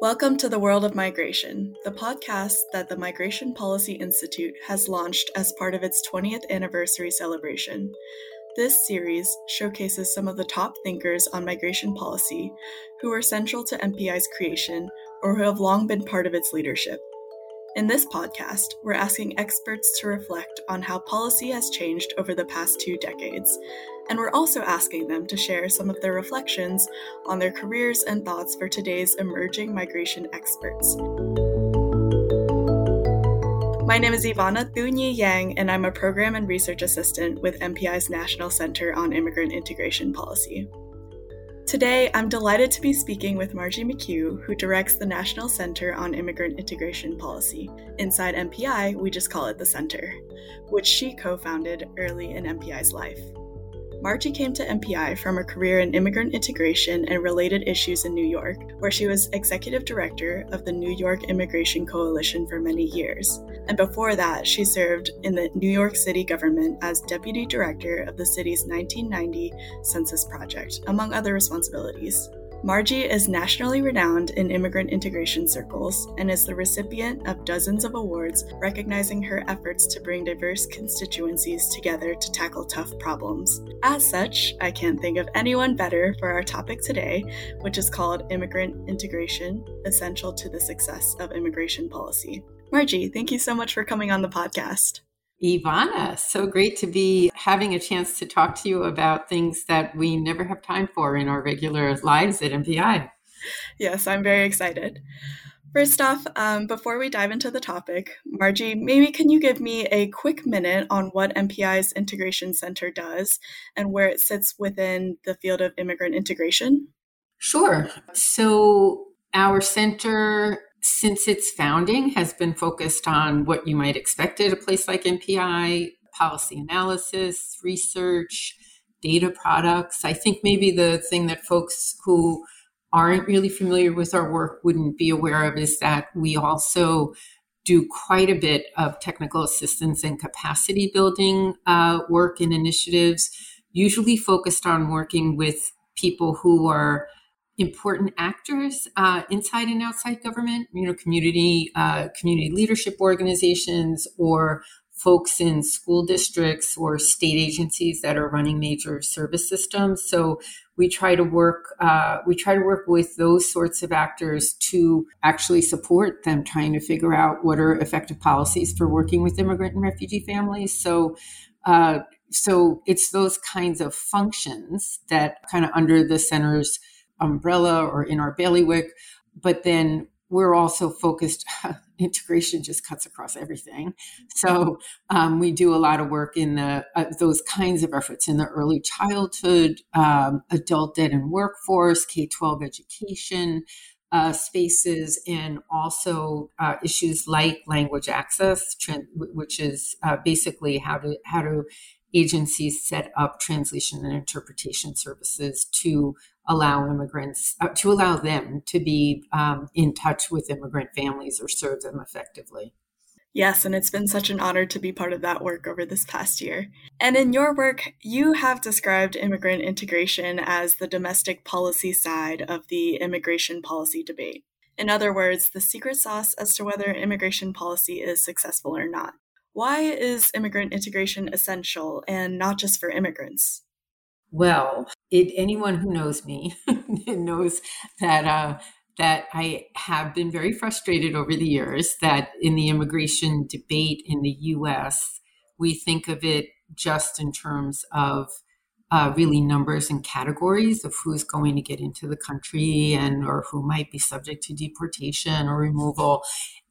Welcome to the World of Migration, the podcast that the Migration Policy Institute has launched as part of its 20th anniversary celebration. This series showcases some of the top thinkers on migration policy who were central to MPI's creation or who have long been part of its leadership. In this podcast, we're asking experts to reflect on how policy has changed over the past two decades, and we're also asking them to share some of their reflections on their careers and thoughts for today's emerging migration experts. My name is Ivana Thunyi Yang, and I'm a program and research assistant with MPI's National Center on Immigrant Integration Policy. Today, I'm delighted to be speaking with Margie McHugh, who directs the National Center on Immigrant Integration Policy. Inside MPI, we just call it the Center, which she co founded early in MPI's life. Margie came to MPI from a career in immigrant integration and related issues in New York, where she was executive director of the New York Immigration Coalition for many years. And before that, she served in the New York City government as deputy director of the city's 1990 Census Project, among other responsibilities. Margie is nationally renowned in immigrant integration circles and is the recipient of dozens of awards recognizing her efforts to bring diverse constituencies together to tackle tough problems. As such, I can't think of anyone better for our topic today, which is called Immigrant Integration Essential to the Success of Immigration Policy. Margie, thank you so much for coming on the podcast. Ivana, so great to be having a chance to talk to you about things that we never have time for in our regular lives at MPI. Yes, I'm very excited. First off, um, before we dive into the topic, Margie, maybe can you give me a quick minute on what MPI's Integration Center does and where it sits within the field of immigrant integration? Sure. So, our center since its founding, has been focused on what you might expect at a place like MPI policy analysis, research, data products. I think maybe the thing that folks who aren't really familiar with our work wouldn't be aware of is that we also do quite a bit of technical assistance and capacity building uh, work and initiatives, usually focused on working with people who are important actors uh, inside and outside government, you know, community uh, community leadership organizations or folks in school districts or state agencies that are running major service systems. So we try to work uh, we try to work with those sorts of actors to actually support them trying to figure out what are effective policies for working with immigrant and refugee families. So. Uh, so it's those kinds of functions that kind of under the center's umbrella or in our bailiwick. But then we're also focused, integration just cuts across everything. So um, we do a lot of work in the uh, those kinds of efforts in the early childhood, um, adult ed and workforce, K 12 education. Uh, spaces and also uh, issues like language access, which is uh, basically how to how to agencies set up translation and interpretation services to allow immigrants uh, to allow them to be um, in touch with immigrant families or serve them effectively Yes, and it's been such an honor to be part of that work over this past year. And in your work, you have described immigrant integration as the domestic policy side of the immigration policy debate. In other words, the secret sauce as to whether immigration policy is successful or not. Why is immigrant integration essential and not just for immigrants? Well, it, anyone who knows me knows that uh, that I have been very frustrated over the years that in the immigration debate in the U.S. we think of it just in terms of uh, really numbers and categories of who's going to get into the country and or who might be subject to deportation or removal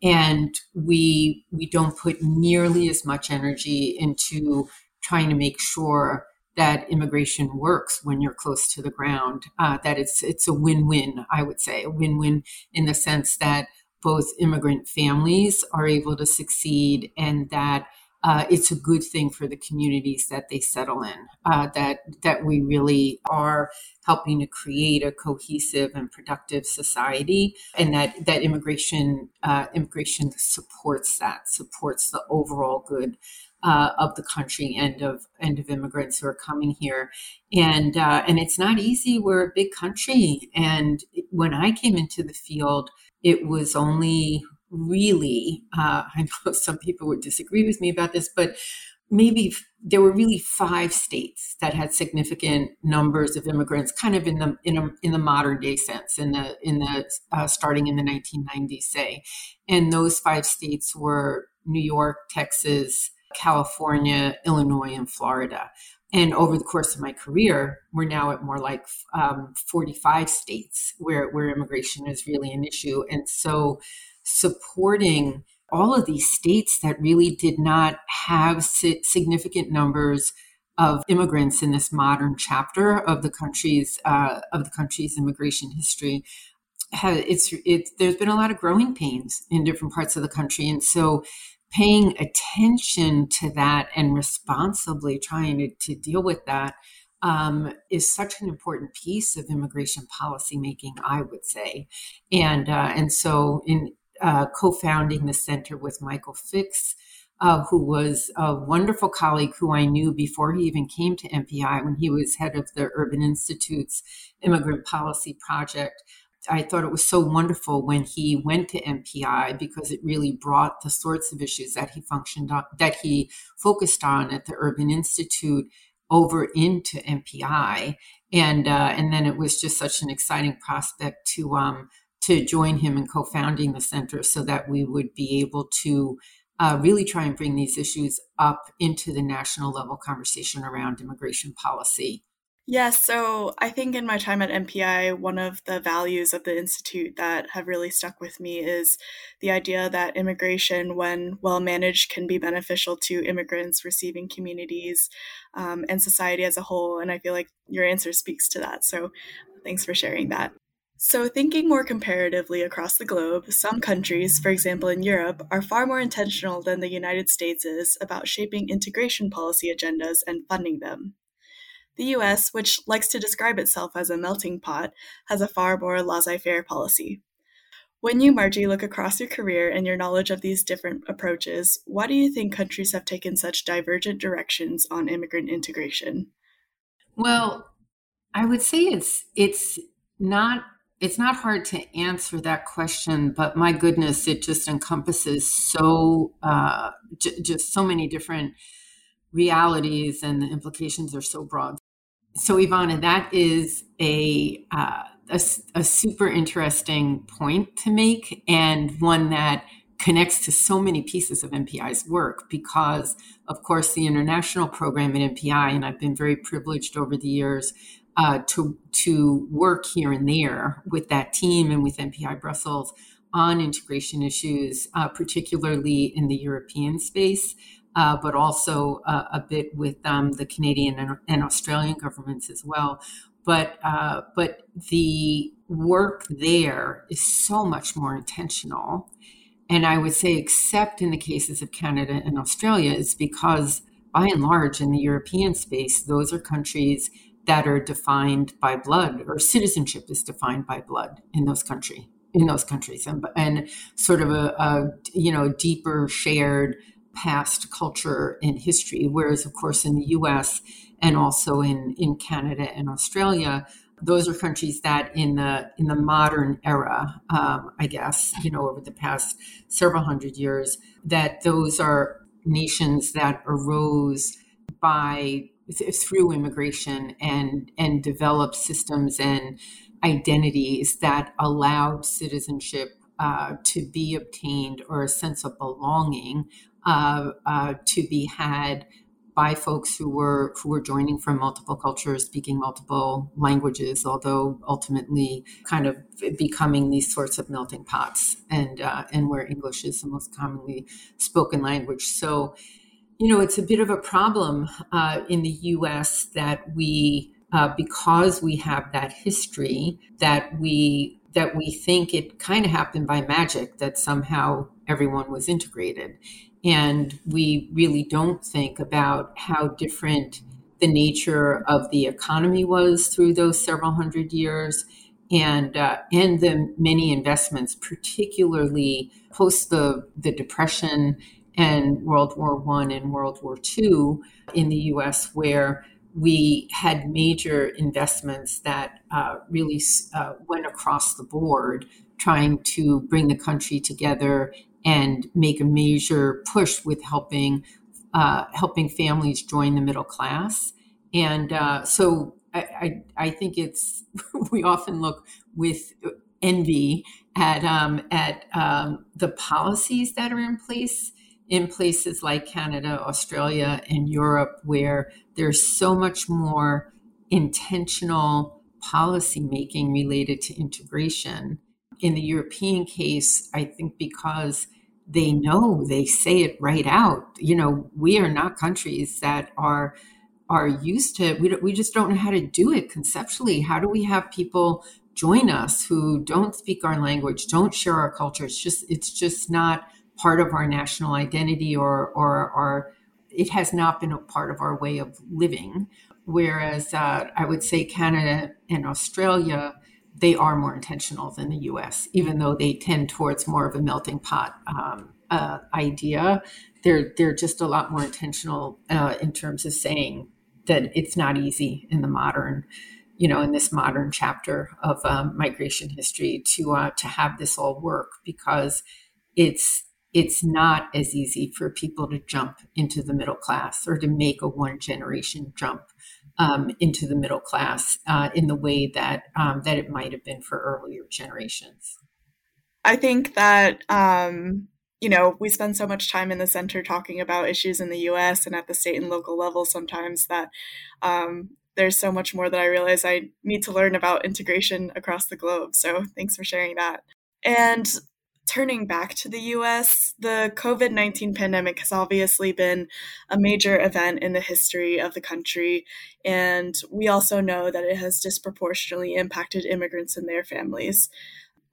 and we we don't put nearly as much energy into trying to make sure that immigration works when you're close to the ground. Uh, that it's it's a win-win, I would say, a win-win in the sense that both immigrant families are able to succeed and that uh, it's a good thing for the communities that they settle in. Uh, that that we really are helping to create a cohesive and productive society, and that that immigration uh, immigration supports that supports the overall good uh, of the country and of and of immigrants who are coming here, and uh, and it's not easy. We're a big country, and when I came into the field, it was only really, uh, I know some people would disagree with me about this, but maybe there were really five states that had significant numbers of immigrants, kind of in the in, a, in the modern day sense, in the in the uh, starting in the 1990s, say, and those five states were New York, Texas, California, Illinois, and Florida. And over the course of my career, we're now at more like um, 45 states where, where immigration is really an issue. And so supporting all of these states that really did not have significant numbers of immigrants in this modern chapter of the country's uh, of the country's immigration history it's it's there's been a lot of growing pains in different parts of the country and so paying attention to that and responsibly trying to, to deal with that um, is such an important piece of immigration policy making, I would say. And uh, and so in uh, co-founding the center with Michael Fix, uh, who was a wonderful colleague who I knew before he even came to MPI when he was head of the Urban Institute's Immigrant Policy Project. I thought it was so wonderful when he went to MPI because it really brought the sorts of issues that he functioned on, that he focused on at the Urban Institute over into MPI, and uh, and then it was just such an exciting prospect to um, to join him in co-founding the center, so that we would be able to uh, really try and bring these issues up into the national level conversation around immigration policy. Yes, so I think in my time at MPI, one of the values of the Institute that have really stuck with me is the idea that immigration, when well managed, can be beneficial to immigrants, receiving communities, um, and society as a whole. And I feel like your answer speaks to that. So thanks for sharing that. So, thinking more comparatively across the globe, some countries, for example in Europe, are far more intentional than the United States is about shaping integration policy agendas and funding them. The US, which likes to describe itself as a melting pot, has a far more laissez faire policy. When you, Margie, look across your career and your knowledge of these different approaches, why do you think countries have taken such divergent directions on immigrant integration? Well, I would say it's it's not it's not hard to answer that question, but my goodness, it just encompasses so uh, j- just so many different realities, and the implications are so broad so Ivana, that is a, uh, a, a super interesting point to make, and one that connects to so many pieces of MPI's work because, of course, the international program at MPI, and I've been very privileged over the years uh, to to work here and there with that team and with MPI Brussels on integration issues, uh, particularly in the European space uh, but also uh, a bit with um, the Canadian and, and, Australian governments as well. But uh, but the work there is so much more intentional, and I would say, except in the cases of Canada and Australia, is because by and large in the European space, those are countries that are defined by blood, or citizenship is defined by blood in those country in those countries, and, and sort of a, a you know deeper shared past culture and history. Whereas, of course, in the US and also in, in Canada and Australia, those are countries that in the in the modern era, um, I guess, you know, over the past several hundred years, that those are nations that arose by through immigration and and developed systems and identities that allowed citizenship uh, to be obtained or a sense of belonging uh, uh, to be had by folks who were who were joining from multiple cultures, speaking multiple languages, although ultimately kind of becoming these sorts of melting pots, and uh, and where English is the most commonly spoken language. So, you know, it's a bit of a problem uh, in the U.S. that we, uh, because we have that history, that we that we think it kind of happened by magic that somehow everyone was integrated and we really don't think about how different the nature of the economy was through those several hundred years and uh, and the many investments, particularly post the the depression and World War One and World War Two in the U.S., where we had major investments that uh, really uh, went across the board, trying to bring the country together and make a major push with helping uh, helping families join the middle class. And uh, so I, I, I, think it's we often look with envy at um, at um, the policies that are in place in places like Canada, Australia, and Europe, where there's so much more intentional policy making related to integration. In the European case, I think because they know, they say it right out. You know, we are not countries that are are used to we, we just don't know how to do it conceptually. How do we have people join us who don't speak our language don't share our culture? It's just it's just not part of our national identity or or our it has not been a part of our way of living. Whereas uh, i would say canada and australia they are more intentional than the us even though they tend towards more of a melting pot um, uh, idea. They're they're just a lot more intentional uh, in terms of saying that it's not easy in the modern you know in this modern chapter of um, migration history to uh, to have this all work because it's it's not as easy for people to jump into the middle class or to make a one generation jump um, into the middle class uh, in the way that um, that it might have been for earlier generations. I think that um, you know we spend so much time in the center talking about issues in the U.S. and at the state and local level sometimes that um, there's so much more that I realize I need to learn about integration across the globe. So thanks for sharing that. And turning back to the US, the COVID 19 pandemic has obviously been a major event in the history of the country. And we also know that it has disproportionately impacted immigrants and their families.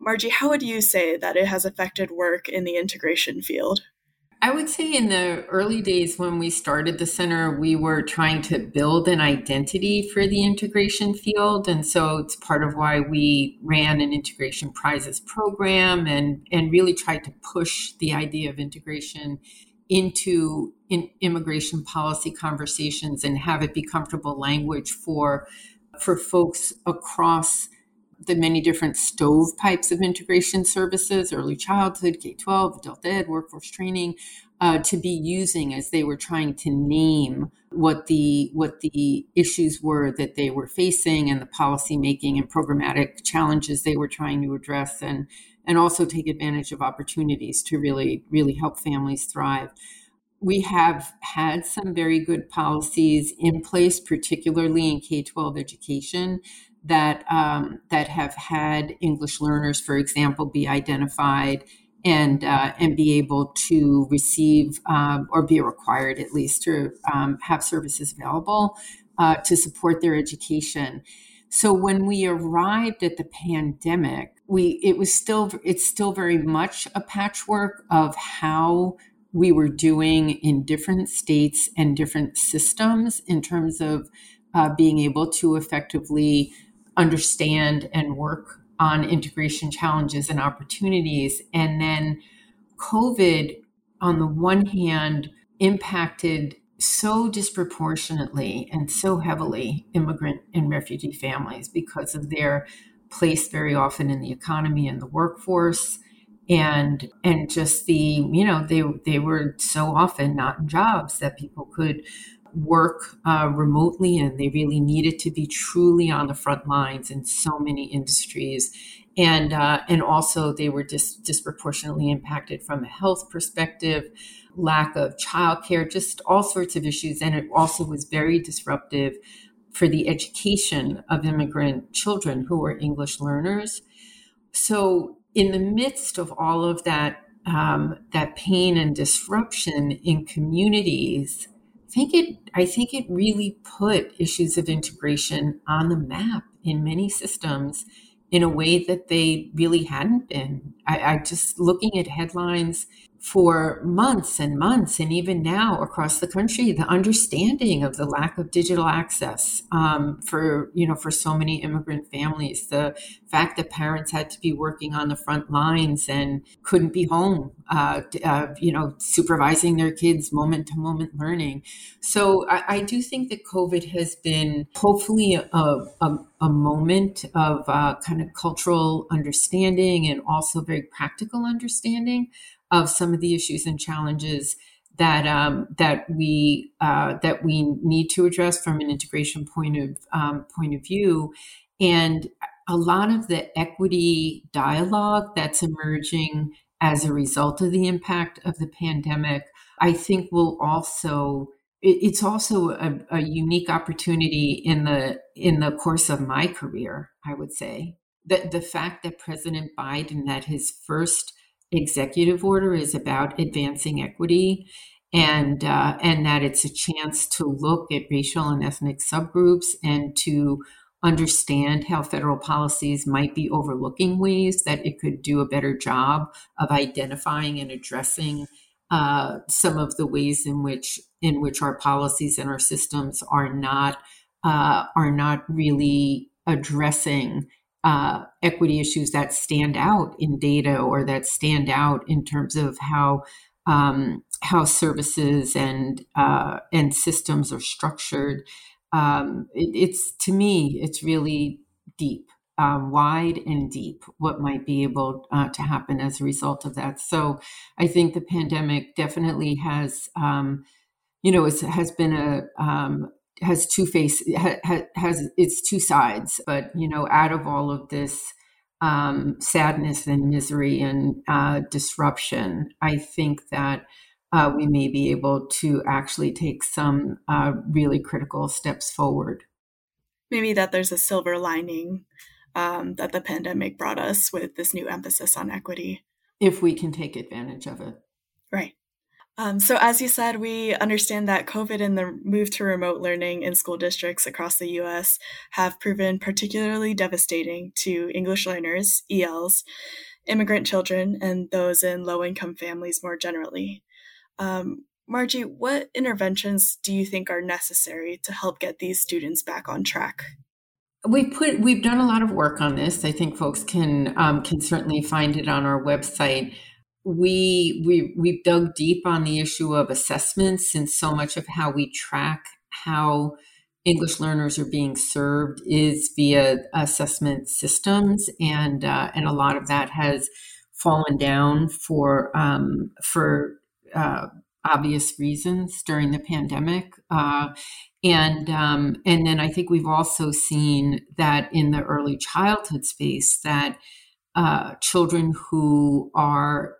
Margie, how would you say that it has affected work in the integration field? I would say in the early days when we started the center, we were trying to build an identity for the integration field. And so it's part of why we ran an integration prizes program and, and really tried to push the idea of integration into in immigration policy conversations and have it be comfortable language for for folks across the many different stovepipes of integration services, early childhood, K 12, adult ed, workforce training, uh, to be using as they were trying to name what the what the issues were that they were facing and the policy making and programmatic challenges they were trying to address and and also take advantage of opportunities to really really help families thrive. We have had some very good policies in place particularly in k-12 education that um, that have had English learners, for example, be identified and uh, and be able to receive um, or be required at least to um, have services available uh, to support their education. So when we arrived at the pandemic, we it was still it's still very much a patchwork of how we were doing in different states and different systems in terms of uh, being able to effectively understand and work on integration challenges and opportunities. And then COVID, on the one hand, impacted so disproportionately and so heavily immigrant and refugee families because of their place very often in the economy and the workforce and and just the you know they they were so often not in jobs that people could work uh, remotely and they really needed to be truly on the front lines in so many industries. And uh, and also they were dis- disproportionately impacted from a health perspective lack of childcare just all sorts of issues. And it also was very disruptive for the education of immigrant children who were english learners. So in the midst of all of that um, that pain and disruption in communities think it I think it really put issues of integration on the map in many systems in a way that they really hadn't been. I, I just looking at headlines for months and months, and even now across the country, the understanding of the lack of digital access um, for you know for so many immigrant families, the fact that parents had to be working on the front lines and couldn't be home, uh, uh, you know, supervising their kids moment to moment learning. So I, I, do think that COVID has been hopefully a, a, a moment of uh, kind of cultural understanding and also very practical understanding of some of the issues and challenges that um, that we uh, that we need to address from an integration point of um, point of view, and a lot of the equity dialogue that's emerging as a result of the impact of the pandemic, I think will also it's also a, a unique opportunity in the in the course of my career. I would say that the fact that President Biden that his first executive order is about advancing equity and uh, and that it's a chance to look at racial and ethnic subgroups and to understand how federal policies might be overlooking ways that it could do a better job of identifying and addressing uh, some of the ways in which in which our policies and our systems are not uh, are not really addressing uh, equity issues that stand out in data or that stand out in terms of how um, how services and uh, and systems are structured. Um, it, it's to me, it's really deep, um, wide and deep. What might be able uh, to happen as a result of that? So, I think the pandemic definitely has, um, you know, has been a um, has two face ha, has its two sides but you know out of all of this um, sadness and misery and uh, disruption i think that uh, we may be able to actually take some uh, really critical steps forward. Maybe that there's a silver lining um, that the pandemic brought us with this new emphasis on equity. If we can take advantage of it. Right um, so, as you said, we understand that COVID and the move to remote learning in school districts across the US have proven particularly devastating to English learners, ELs, immigrant children, and those in low income families more generally. Um, Margie, what interventions do you think are necessary to help get these students back on track? We've put we've done a lot of work on this. I think folks can um, can certainly find it on our website we we we've dug deep on the issue of assessments since so much of how we track how English learners are being served is via assessment systems, and uh, and a lot of that has fallen down for um, for uh, obvious reasons during the pandemic. Uh, and um, and then I think we've also seen that in the early childhood space that uh, children who are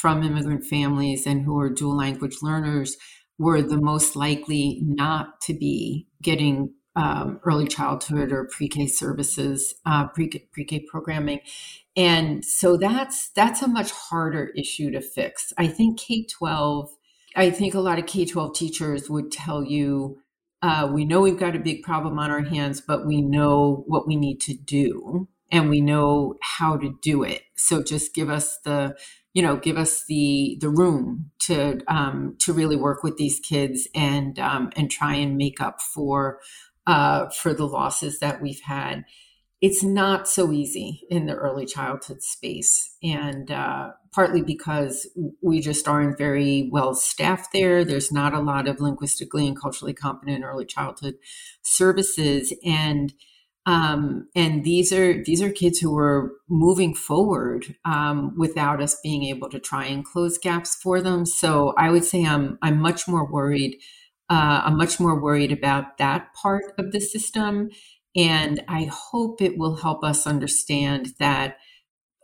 from immigrant families and who are dual language learners were the most likely not to be getting um, early childhood or pre-K services, uh, pre- pre-K programming, and so that's that's a much harder issue to fix. I think K twelve. I think a lot of K twelve teachers would tell you, uh, we know we've got a big problem on our hands, but we know what we need to do, and we know how to do it. So just give us the you know give us the the room to um, to really work with these kids and um, and try and make up for uh, for the losses that we've had. It's not so easy in the early childhood space, and uh, partly because we just aren't very well staffed there. There's not a lot of linguistically and culturally competent early childhood services, and um, and these are these are kids who are moving forward um, without us being able to try and close gaps for them. So I would say I'm I'm much more worried. Uh, I'm much more worried about that part of the system, and I hope it will help us understand that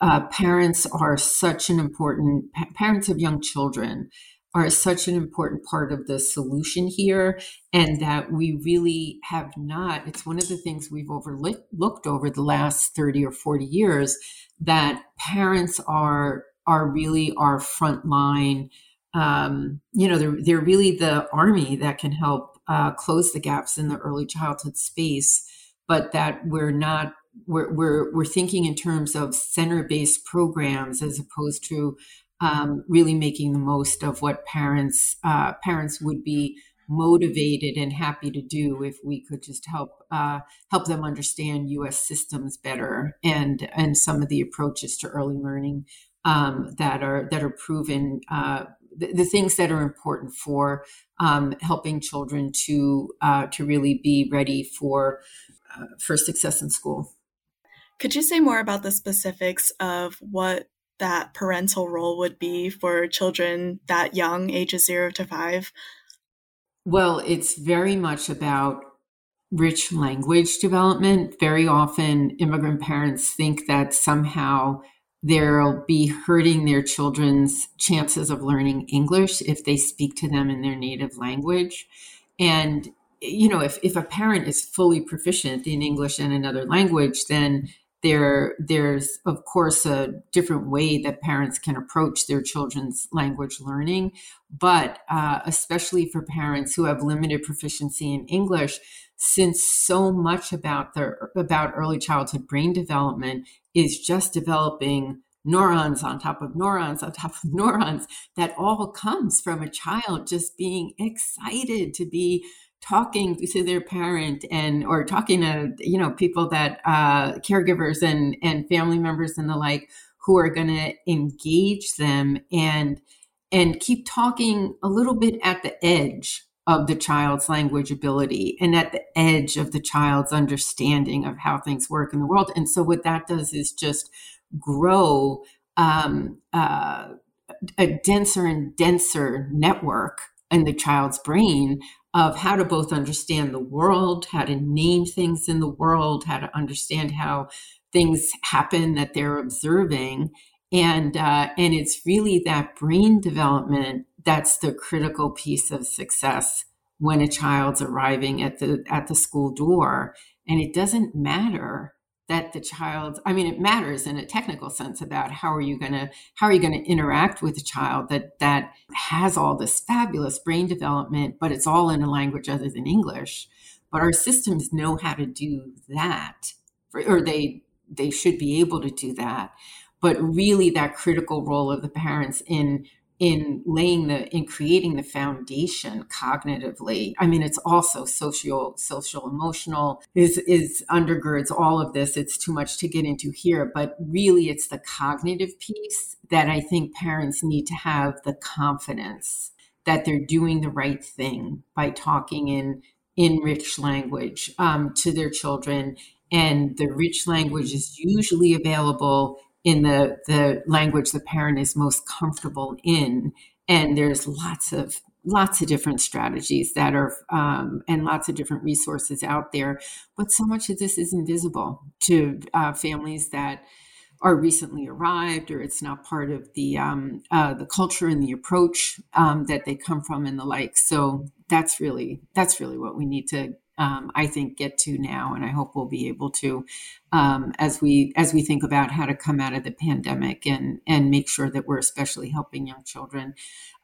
uh, parents are such an important parents of young children are such an important part of the solution here and that we really have not it's one of the things we've overlooked over the last 30 or 40 years that parents are are really our front line um, you know they're, they're really the army that can help uh, close the gaps in the early childhood space but that we're not we're, we're, we're thinking in terms of center based programs as opposed to um, really making the most of what parents uh, parents would be motivated and happy to do if we could just help uh, help them understand U.S. systems better and and some of the approaches to early learning um, that are that are proven uh, the, things that are important for um, helping children to uh, to really be ready for uh, for success in school. Could you say more about the specifics of what that parental role would be for children that young, ages zero to five? Well, it's very much about rich language development. Very often, immigrant parents think that somehow they'll be hurting their children's chances of learning English if they speak to them in their native language. And, you know, if, if a parent is fully proficient in English and another language, then there there's of course a different way that parents can approach their children's language learning. But uh, especially for parents who have limited proficiency in english since so much about their about early childhood brain development is just developing neurons on top of neurons on top of neurons that all comes from a child just being excited to be talking to their parent and or talking to you know people that uh, caregivers and and family members and the like who are going to engage them and and keep talking a little bit at the edge of the child's language ability and at the edge of the child's understanding of how things work in the world. And so what that does is just grow um, uh, a denser and denser network in the child's brain of how to both understand the world, how to name things in the world, how to understand how things happen that they're observing. And, uh, and it's really that brain development that's the critical piece of success when a child's arriving at the, at the school door. And it doesn't matter that the child i mean it matters in a technical sense about how are you going to how are you going to interact with a child that that has all this fabulous brain development but it's all in a language other than english. But our systems know how to do that or they they should be able to do that. But really that critical role of the parents in in laying the in creating the foundation cognitively. I mean it's also social social emotional is is undergirds all of this. It's too much to get into here but really it's the cognitive piece that i think parents need to have the confidence that they're doing the right thing by talking in in rich language um, to their children. And the rich language is usually available in the the language the parent is most comfortable in. And there's lots of lots of different strategies that are um, and lots of different resources out there. But so much of this is invisible to uh, families that are recently arrived or it's not part of the um, uh, the culture and the approach um, that they come from and the like. So that's really that's really what we need to um, I think get to now, and I hope we'll be able to um, as we as we think about how to come out of the pandemic and and make sure that we're especially helping young children.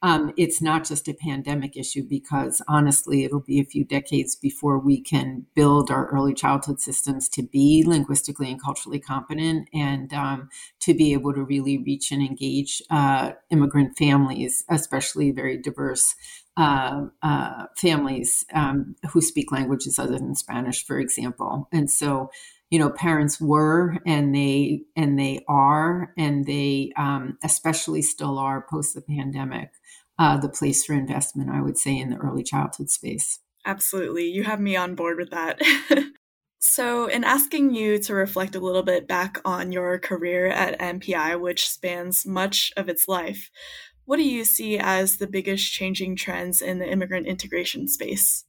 Um, it's not just a pandemic issue because honestly, it'll be a few decades before we can build our early childhood systems to be linguistically and culturally competent and um, to be able to really reach and engage uh, immigrant families, especially very diverse uh, uh, families um, who speak languages other than Spanish, for example. And so, you know, parents were and they and they are and they um, especially still are post the pandemic uh, the place for investment. I would say in the early childhood space. Absolutely, you have me on board with that. So, in asking you to reflect a little bit back on your career at MPI, which spans much of its life, what do you see as the biggest changing trends in the immigrant integration space?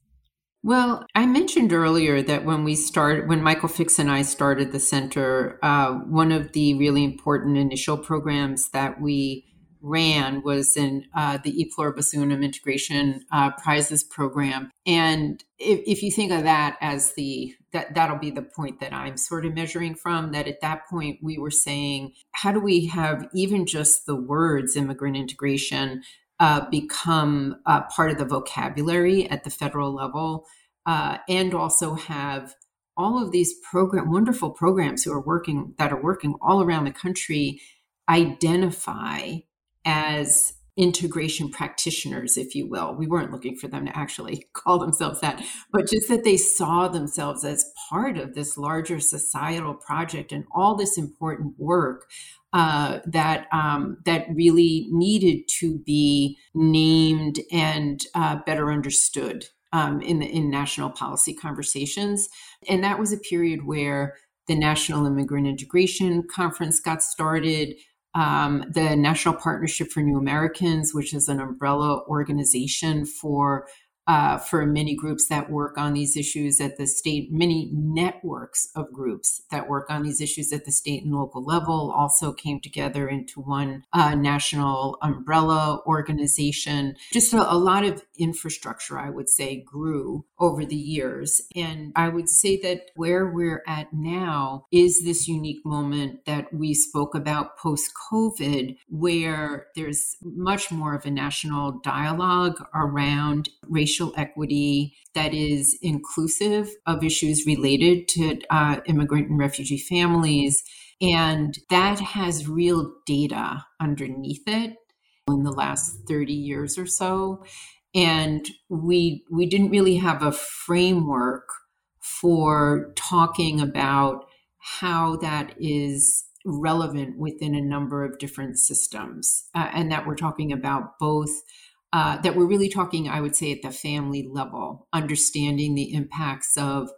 Well, I mentioned earlier that when we started, when Michael Fix and I started the center, uh, one of the really important initial programs that we ran was in uh, the E Pluribus Unum Integration uh, Prizes program. And if, if you think of that as the that that'll be the point that I'm sort of measuring from. That at that point we were saying, how do we have even just the words immigrant integration uh, become uh, part of the vocabulary at the federal level, uh, and also have all of these program wonderful programs who are working that are working all around the country identify as integration practitioners, if you will. We weren't looking for them to actually call themselves that, but just that they saw themselves as part of this larger societal project and all this important work uh, that um, that really needed to be named and uh, better understood um, in the in national policy conversations. And that was a period where the National Immigrant Integration Conference got started um, the National Partnership for New Americans, which is an umbrella organization for uh, for many groups that work on these issues at the state, many networks of groups that work on these issues at the state and local level also came together into one uh, national umbrella organization. Just a, a lot of infrastructure, I would say, grew over the years. And I would say that where we're at now is this unique moment that we spoke about post COVID, where there's much more of a national dialogue around racial racial equity that is inclusive of issues related to uh, immigrant and refugee families. And that has real data underneath it in the last 30 years or so. And we we didn't really have a framework for talking about how that is relevant within a number of different systems, uh, and that we're talking about both uh, that we're really talking, I would say, at the family level, understanding the impacts of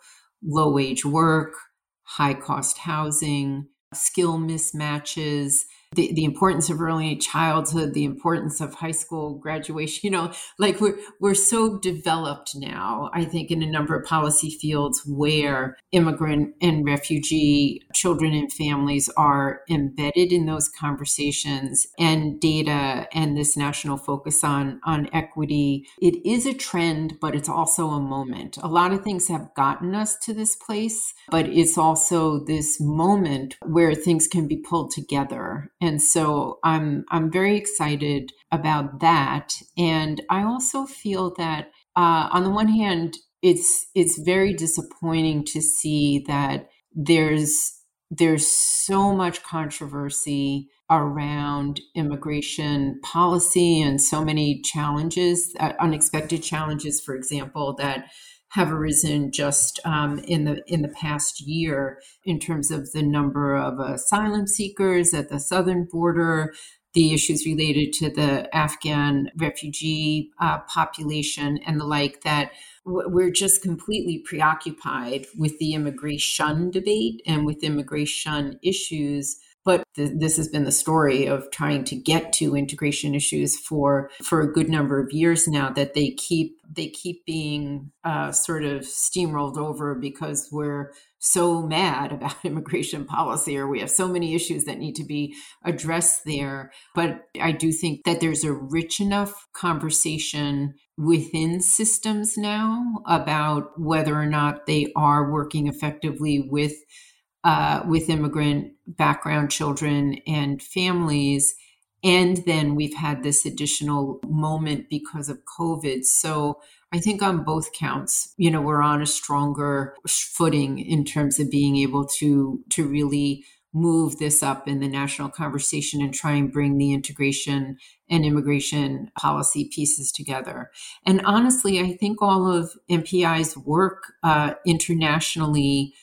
low wage work, high cost housing, skill mismatches, the, the importance of early childhood, the importance of high school graduation, you know, like we're we're so developed now, I think, in a number of policy fields where immigrant and refugee children and families are embedded in those conversations and data and this national focus on on equity. It is a trend, but it's also a moment. A lot of things have gotten us to this place, but it's also this moment where things can be pulled together and so I'm I'm very excited about that. And I also feel that uh, on the one hand, it's it's very disappointing to see that there's there's so much controversy around immigration policy and so many challenges, uh, unexpected challenges, for example, that have arisen just um, in the in the past year in terms of the number of asylum seekers at the southern border, the issues related to the Afghan refugee uh, population, and the like. That we're just completely preoccupied with the immigration debate and with immigration issues but th- this has been the story of trying to get to integration issues for for a good number of years now that they keep they keep being uh, sort of steamrolled over because we're so mad about immigration policy or we have so many issues that need to be addressed there. But i do think that there's a rich enough conversation within systems now about whether or not they are working effectively with uh, with immigrant background children and families. And then we've had this additional moment because of COVID. So I think on both counts, you know, we're on a stronger footing in terms of being able to to really move this up in the national conversation and try and bring the integration and immigration policy pieces together. And honestly, I think all of MPI's work uh, internationally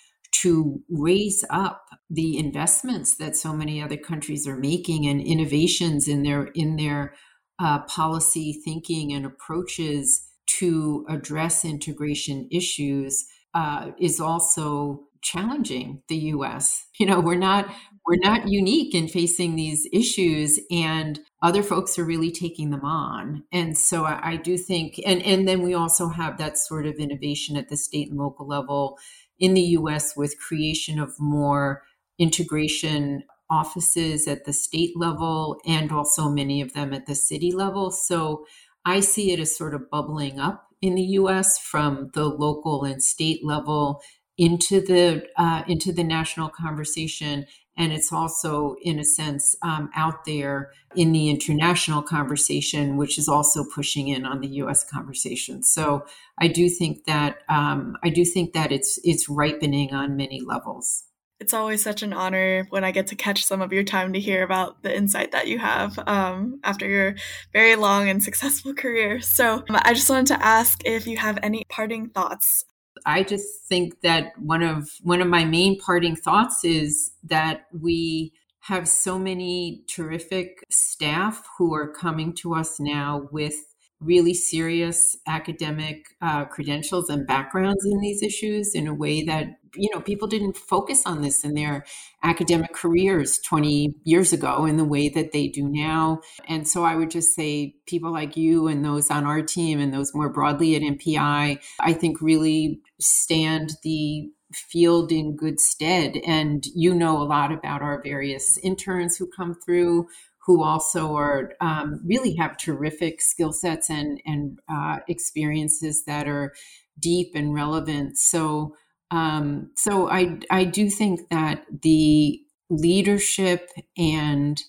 to raise up the investments that so many other countries are making and innovations in their in their uh, policy thinking and approaches to address integration issues uh, is also challenging the U.S. You know, we're not we're not unique in facing these issues, and other folks are really taking them on. And so I, I do think, and and then we also have that sort of innovation at the state and local level in the US with creation of more integration offices at the state level and also many of them at the city level. So I see it as sort of bubbling up in the US from the local and state level into the uh, into the national conversation and it's also in a sense um, out there in the international conversation which is also pushing in on the us conversation so i do think that um, i do think that it's it's ripening on many levels It's always such an honor when I get to catch some of your time to hear about the insight that you have um, after your very long and successful career. So um, I just wanted to ask if you have any parting thoughts. I just think that one of one of my main parting thoughts is that we have so many terrific staff who are coming to us now with really serious academic uh, credentials and backgrounds in these issues in a way that you know people didn't focus on this in their academic careers 20 years ago in the way that they do now. And so i would just say people like you and those on our team and those more broadly at mpi i think really stand the field in good stead. And you know a lot about our various interns who come through who also are um, really have terrific skill sets and and uh, experiences that are deep and relevant. So um, so I I do think that the leadership and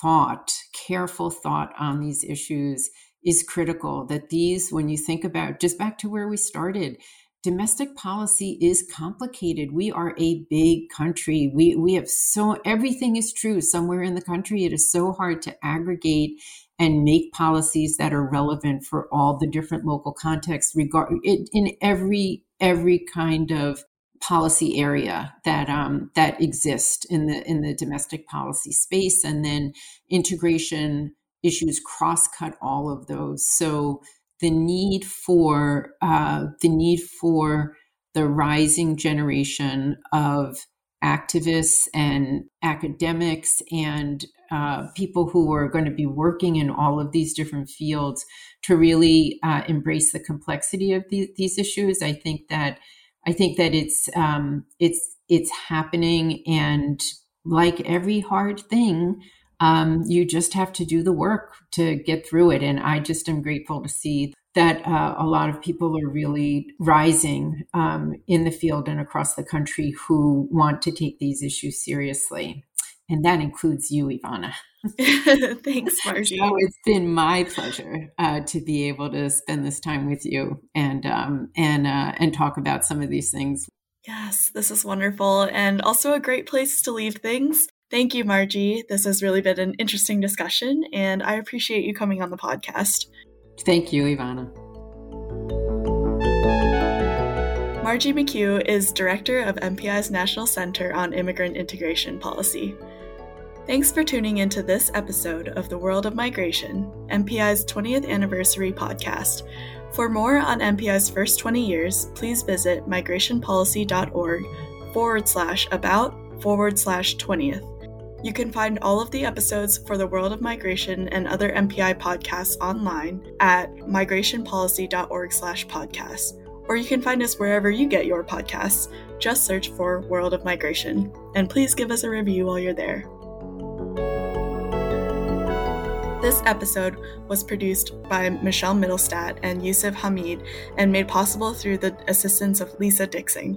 thought, careful thought on these issues is critical. That these, when you think about just back to where we started, domestic policy is complicated. We are a big country. We we have so everything is true somewhere in the country. It is so hard to aggregate and make policies that are relevant for all the different local contexts regard it, in every every kind of policy area that um, that exist in the in the domestic policy space and then integration issues cross cut all of those so the need for uh, the need for the rising generation of activists and academics and uh, people who are going to be working in all of these different fields to really uh, embrace the complexity of the, these issues. I think that I think that it's um, it's it's happening, and like every hard thing, um, you just have to do the work to get through it. And I just am grateful to see that uh, a lot of people are really rising um, in the field and across the country who want to take these issues seriously. And that includes you, Ivana. Thanks, Margie. so it's been my pleasure uh, to be able to spend this time with you and um, and uh, and talk about some of these things. Yes, this is wonderful, and also a great place to leave things. Thank you, Margie. This has really been an interesting discussion, and I appreciate you coming on the podcast. Thank you, Ivana. Margie McHugh is Director of MPI's National Center on Immigrant Integration Policy. Thanks for tuning into this episode of The World of Migration, MPI's 20th anniversary podcast. For more on MPI's first 20 years, please visit migrationpolicy.org forward slash about forward slash 20th. You can find all of the episodes for the World of Migration and other MPI podcasts online at migrationpolicy.org slash podcasts. Or you can find us wherever you get your podcasts. Just search for World of Migration. And please give us a review while you're there. This episode was produced by Michelle Mittelstadt and Yusuf Hamid and made possible through the assistance of Lisa Dixon.